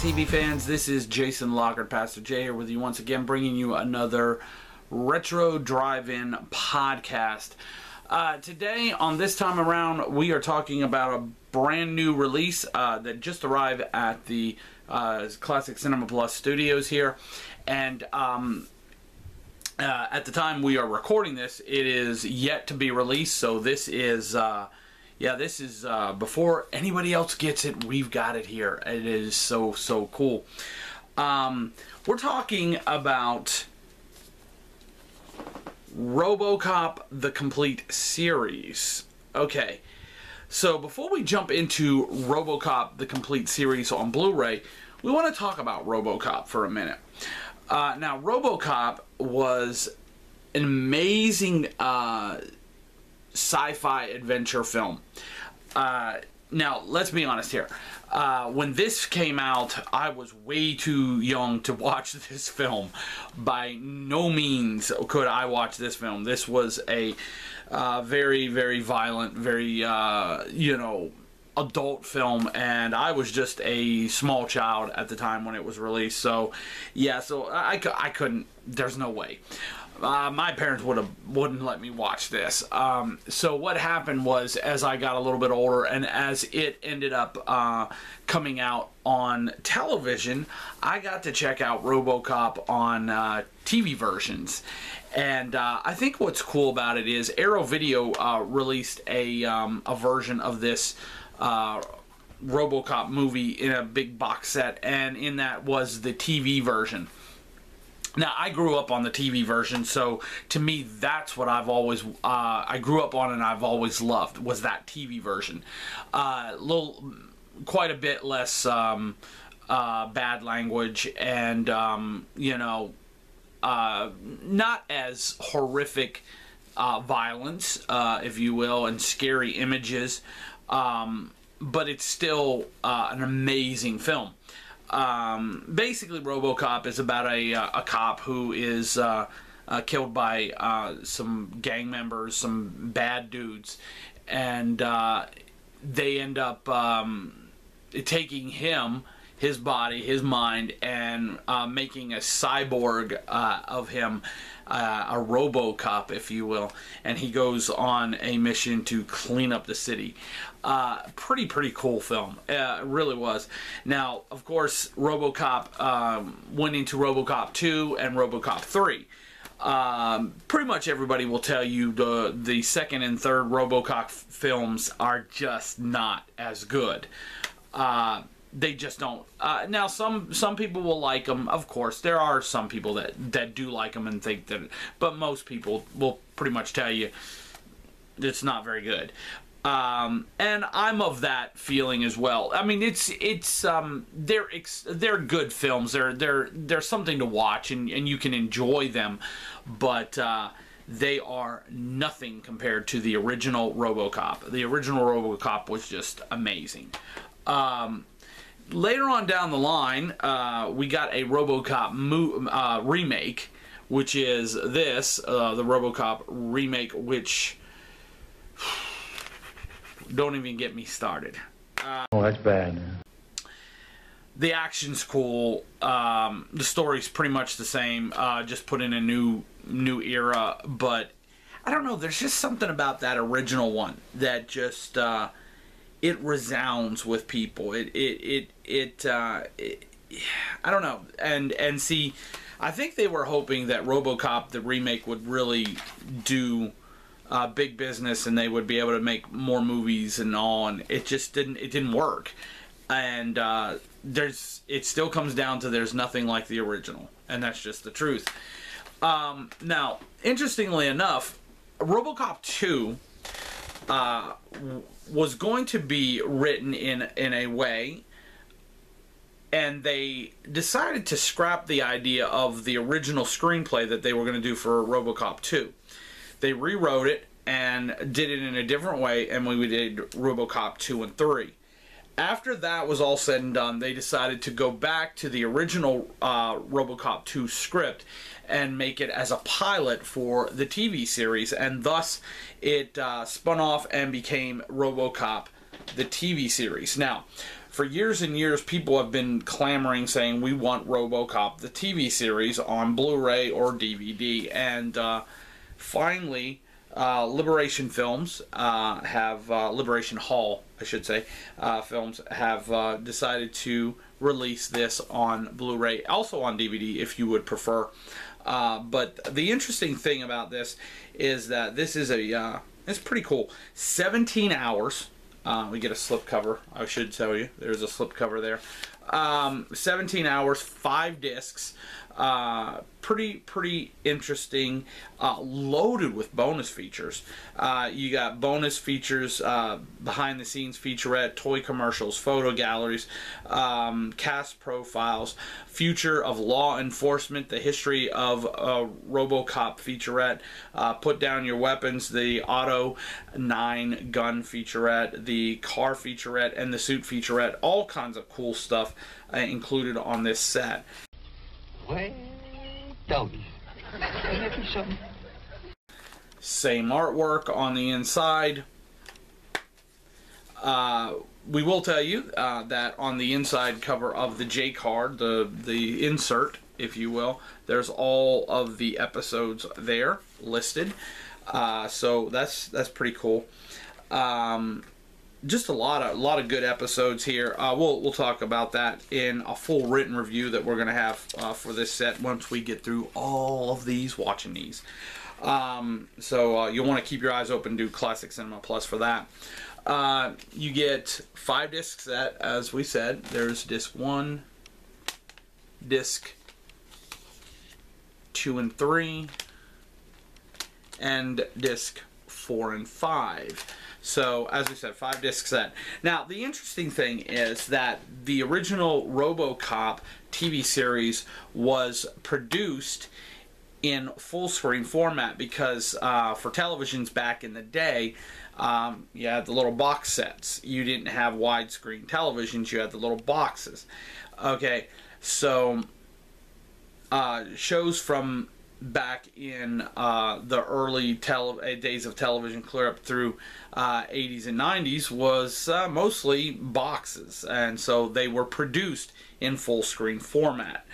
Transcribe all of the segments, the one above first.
TV fans? This is Jason Lockard, Pastor Jay here with you once again, bringing you another Retro Drive-In podcast. Uh, today, on this time around, we are talking about a brand new release uh, that just arrived at the uh, Classic Cinema Plus studios here, and um, uh, at the time we are recording this, it is yet to be released. So this is, uh, yeah, this is uh, before anybody else gets it. We've got it here. It is so so cool. Um, we're talking about RoboCop: The Complete Series. Okay. So before we jump into RoboCop: The Complete Series on Blu-ray, we want to talk about RoboCop for a minute. Uh, now, RoboCop was an amazing uh, sci-fi adventure film. Uh, now, let's be honest here. Uh, when this came out, I was way too young to watch this film. By no means could I watch this film. This was a uh, very, very violent, very, uh, you know, adult film and I was just a small child at the time when it was released so yeah so I, I couldn't there's no way uh, my parents would have wouldn't let me watch this. Um, so what happened was as I got a little bit older and as it ended up uh, coming out on television I got to check out RoboCop on uh, TV versions. And uh, I think what's cool about it is Arrow Video uh, released a, um, a version of this uh, RoboCop movie in a big box set, and in that was the TV version. Now I grew up on the TV version, so to me that's what I've always uh, I grew up on and I've always loved was that TV version. Uh, little, quite a bit less um, uh, bad language and um, you know uh, not as horrific uh, violence, uh, if you will, and scary images. Um, but it's still an amazing film. Um, basically, RoboCop is about a, uh, a cop who is uh, uh killed by uh, some gang members, some bad dudes, and uh, they end up um, taking him his body, his mind, and uh, making a cyborg of him, uh, a RoboCop, if you will. And he goes on a mission to clean up the city. Uh, pretty, pretty cool film. Uh, really was. Now, of course, RoboCop um, went into RoboCop 2 and RoboCop 3. Um, pretty much everybody will tell you the the second and third RoboCop films are just not as good. Uh, they just don't. Uh, now, some some people will like them. Of course, there are some people that that do like them and think that, but most people will pretty much tell you it's not very good. Um, and I'm of that feeling as well. I mean, it's it's um, they're they're good films. They're they're they're something to watch and and you can enjoy them, but. Uh, they are nothing compared to the original RoboCop. The original RoboCop was just amazing. Um, later on down the line, uh, we got a RoboCop mo- uh, remake, which is this, uh, the RoboCop remake, which don't even get me started. oh, that's bad. The action's cool. Um, the story's pretty much the same, uh, just put in a new new era. But I don't know. There's just something about that original one that just uh, it resounds with people. It it it it, uh, it I don't know. And and see, I think they were hoping that RoboCop the remake would really do uh, big business and they would be able to make more movies and all. And it just didn't. It didn't work. And uh, there's it still comes down to there's nothing like the original, and that's just the truth. Um, now, interestingly enough, RoboCop two. Uh, was going to be written in in a way and they decided to scrap the idea of the original screenplay that they were going to do for RoboCop 2. They rewrote it and did it in a different way and we did RoboCop 2 and 3. After that was all said and done, they decided to go back to the original uh, RoboCop 2 script and make it as a pilot for the TV series, and thus it uh, spun off and became RoboCop, the TV series. Now, for years and years, people have been clamoring, saying we want RoboCop the TV series on Blu-ray or DVD, and uh, finally. Uh, Liberation Films uh, have uh, Liberation Hall, I should say, uh, films have uh, decided to release this on Blu-ray, also on DVD if you would prefer. Uh, but the interesting thing about this is that this is a it's pretty cool. 17 hours. we get a slip cover. I should tell you, there's a slip cover there. Um, 17 hours, five discs. Pretty pretty interesting, uh, loaded with bonus features. Uh, you got bonus features, uh, behind the scenes featurette, toy commercials, photo galleries, um, cast profiles, future of law enforcement, the history of RoboCop featurette, uh, put down your weapons, the Auto 9 gun featurette, the car featurette, and the suit featurette. All kinds of cool stuff uh, included on this set. Well, something? Same artwork on the inside. Uh, we will tell you uh, that on the inside cover of the J card, the the insert, if you will, there's all of the episodes there listed. Uh, so that's that's pretty cool. Um, just a lot of a lot of good episodes here. Uh, we'll we'll talk about that in a full written review that we're gonna have uh, for this set once we get through all of these, watching these. Um, so uh, you'll want to keep your eyes open. Do Classic Cinema Plus for that. Uh, you get five discs set, as we said. There's disc one, disc two and three, and disc four and five. So, as we said, five disc set. Now, the interesting thing is that the original RoboCop TV series was produced in full screen format because uh, for televisions back in the day, um, you had the little box sets. You didn't have widescreen televisions, you had the little boxes. Okay, so uh, shows from back in uh, the early tele- days of television, clear up through uh, 80s and 90s, was uh, mostly boxes, and so they were produced in full screen format.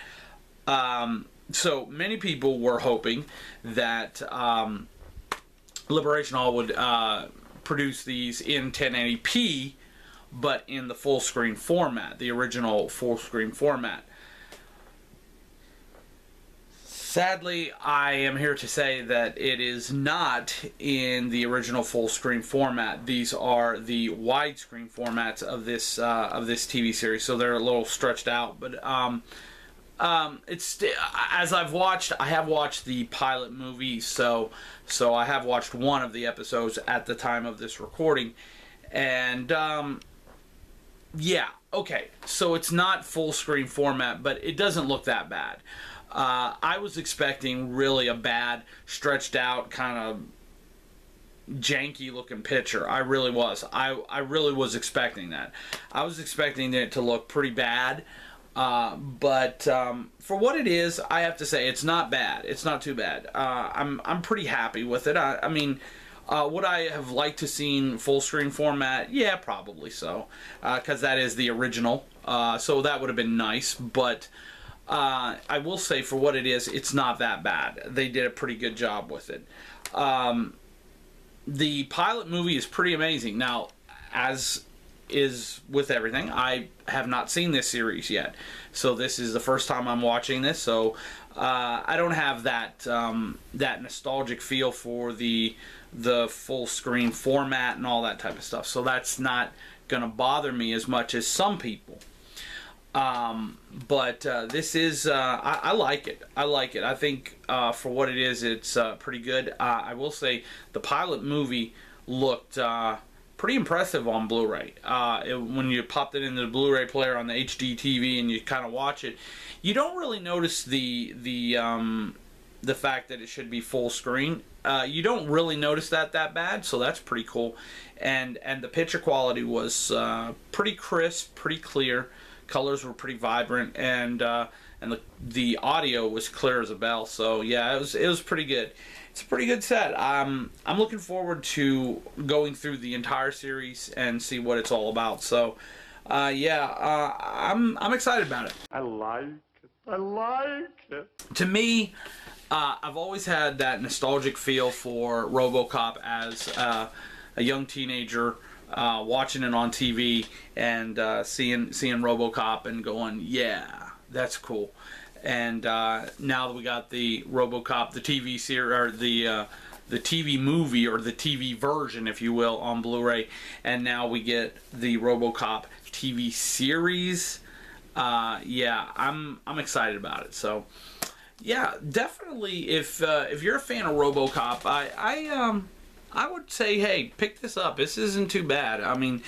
Um, so many people were hoping that um, Liberation Hall would uh, produce these in 1080p, but in the full screen format, the original full screen format. Sadly, I am here to say that it is not in the original full screen format. These are the widescreen formats of this uh, of this TV series, so they're a little stretched out. But um, um, it's as I've watched, I have watched the pilot movie, so so I have watched one of the episodes at the time of this recording, and um, yeah, okay, so it's not full screen format, but it doesn't look that bad. Uh, I was expecting really a bad, stretched out, kind of janky looking picture. I really was. I, I really was expecting that. I was expecting it to look pretty bad. Uh, but um, for what it is, I have to say it's not bad. It's not too bad. Uh, I'm I'm pretty happy with it. I, I mean, uh, would I have liked to seen full screen format? Yeah, probably so, because uh, that is the original. Uh, so that would have been nice. But uh, I will say, for what it is, it's not that bad. They did a pretty good job with it. Um, the pilot movie is pretty amazing. Now, as is with everything, I have not seen this series yet, so this is the first time I'm watching this. So uh, I don't have that um, that nostalgic feel for the the full screen format and all that type of stuff. So that's not going to bother me as much as some people. Um, but uh, this is uh, I, I, like it. I like it. I think uh, for what it is, it's uh, pretty good. Uh, I will say the pilot movie looked uh, pretty impressive on Blu-ray. It, when you popped it into the Blu-ray player on the HD TV and you kind of watch it, you don't really notice the the um, the fact that it should be full screen. you don't really notice that that bad, so that's pretty cool. And and the picture quality was pretty crisp, pretty clear colors were pretty vibrant, and uh, and the the audio was clear as a bell. So yeah, it was it was pretty good. It's a pretty good set. Um, I'm looking forward to going through the entire series and see what it's all about. So. uh, yeah, uh, I'm I'm excited about it. I like it. I like it. To me, uh, I've always had that nostalgic feel for RoboCop as uh, a young teenager. Uh, watching it on TV and uh, seeing seeing RoboCop and going, yeah, that's cool. And uh, now that we got the RoboCop, the TV series or the uh, the TV movie or the TV version, if you will, on Blu-ray, and now we get the RoboCop TV series. Uh, yeah, I'm I'm excited about it. So, yeah, definitely. If uh, if you're a fan of RoboCop, I I um I would say, hey, pick this up. This isn't too bad. I mean,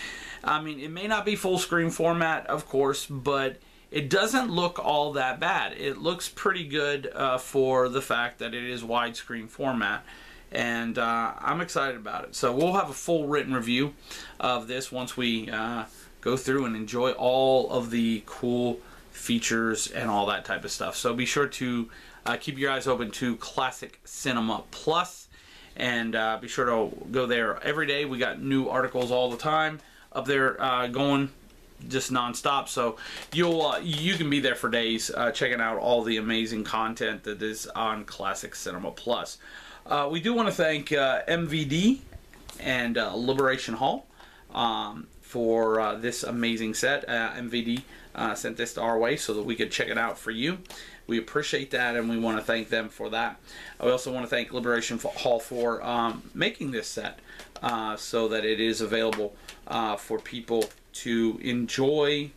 I mean, it may not be full screen format, of course, but it doesn't look all that bad. It looks pretty good uh, for the fact that it is widescreen format. And uh, I'm excited about it. So we'll have a full written review of this once we uh, go through and enjoy all of the cool features and all that type of stuff. So be sure to uh, keep your eyes open to Classic Cinema Plus and uh, be sure to go there every day. We got new articles all the time up there uh, going just nonstop. So you'll uh, you can be there for days uh, checking out all the amazing content that is on Classic Cinema Plus. Uh, we do want to thank uh, MVD and Liberation Hall um, for this amazing set. MVD sent this to our way so that we could check it out for you. We appreciate that and we want to thank them for that. I also want to thank Liberation Hall for um, making this set uh, so that it is available uh, for people to enjoy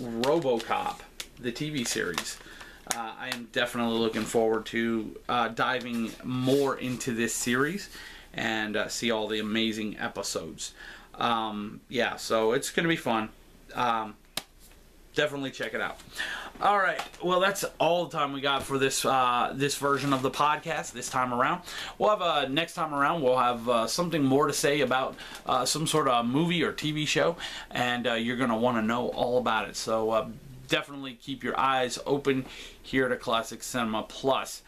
RoboCop, the TV series. Uh, I am definitely looking forward to uh, diving more into this series and uh, see all the amazing episodes. Um, yeah, so it's going to be fun. Um, definitely check it out. All right. Well, that's all the time we got for this uh, this version of the podcast this time around. We'll have uh, next time around. We'll have uh, something more to say about uh, some sort of movie or TV show, and uh, you're gonna want to know all about it. So uh, definitely keep your eyes open here to Classic Cinema Plus.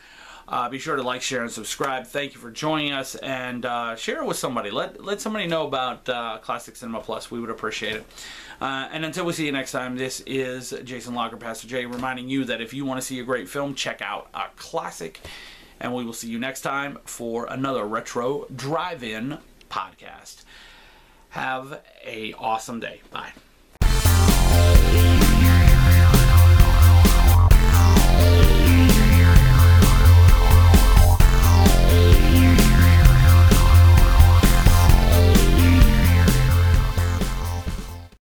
Uh, be sure to like, share, and subscribe. Thank you for joining us, and uh, share it with somebody. Let let somebody know about uh, Classic Cinema Plus. We would appreciate it. Uh, and until we see you next time, this is Jason Locker, Pastor J, reminding you that if you want to see a great film, check out a classic. And we will see you next time for another retro drive-in podcast. Have a awesome day. Bye.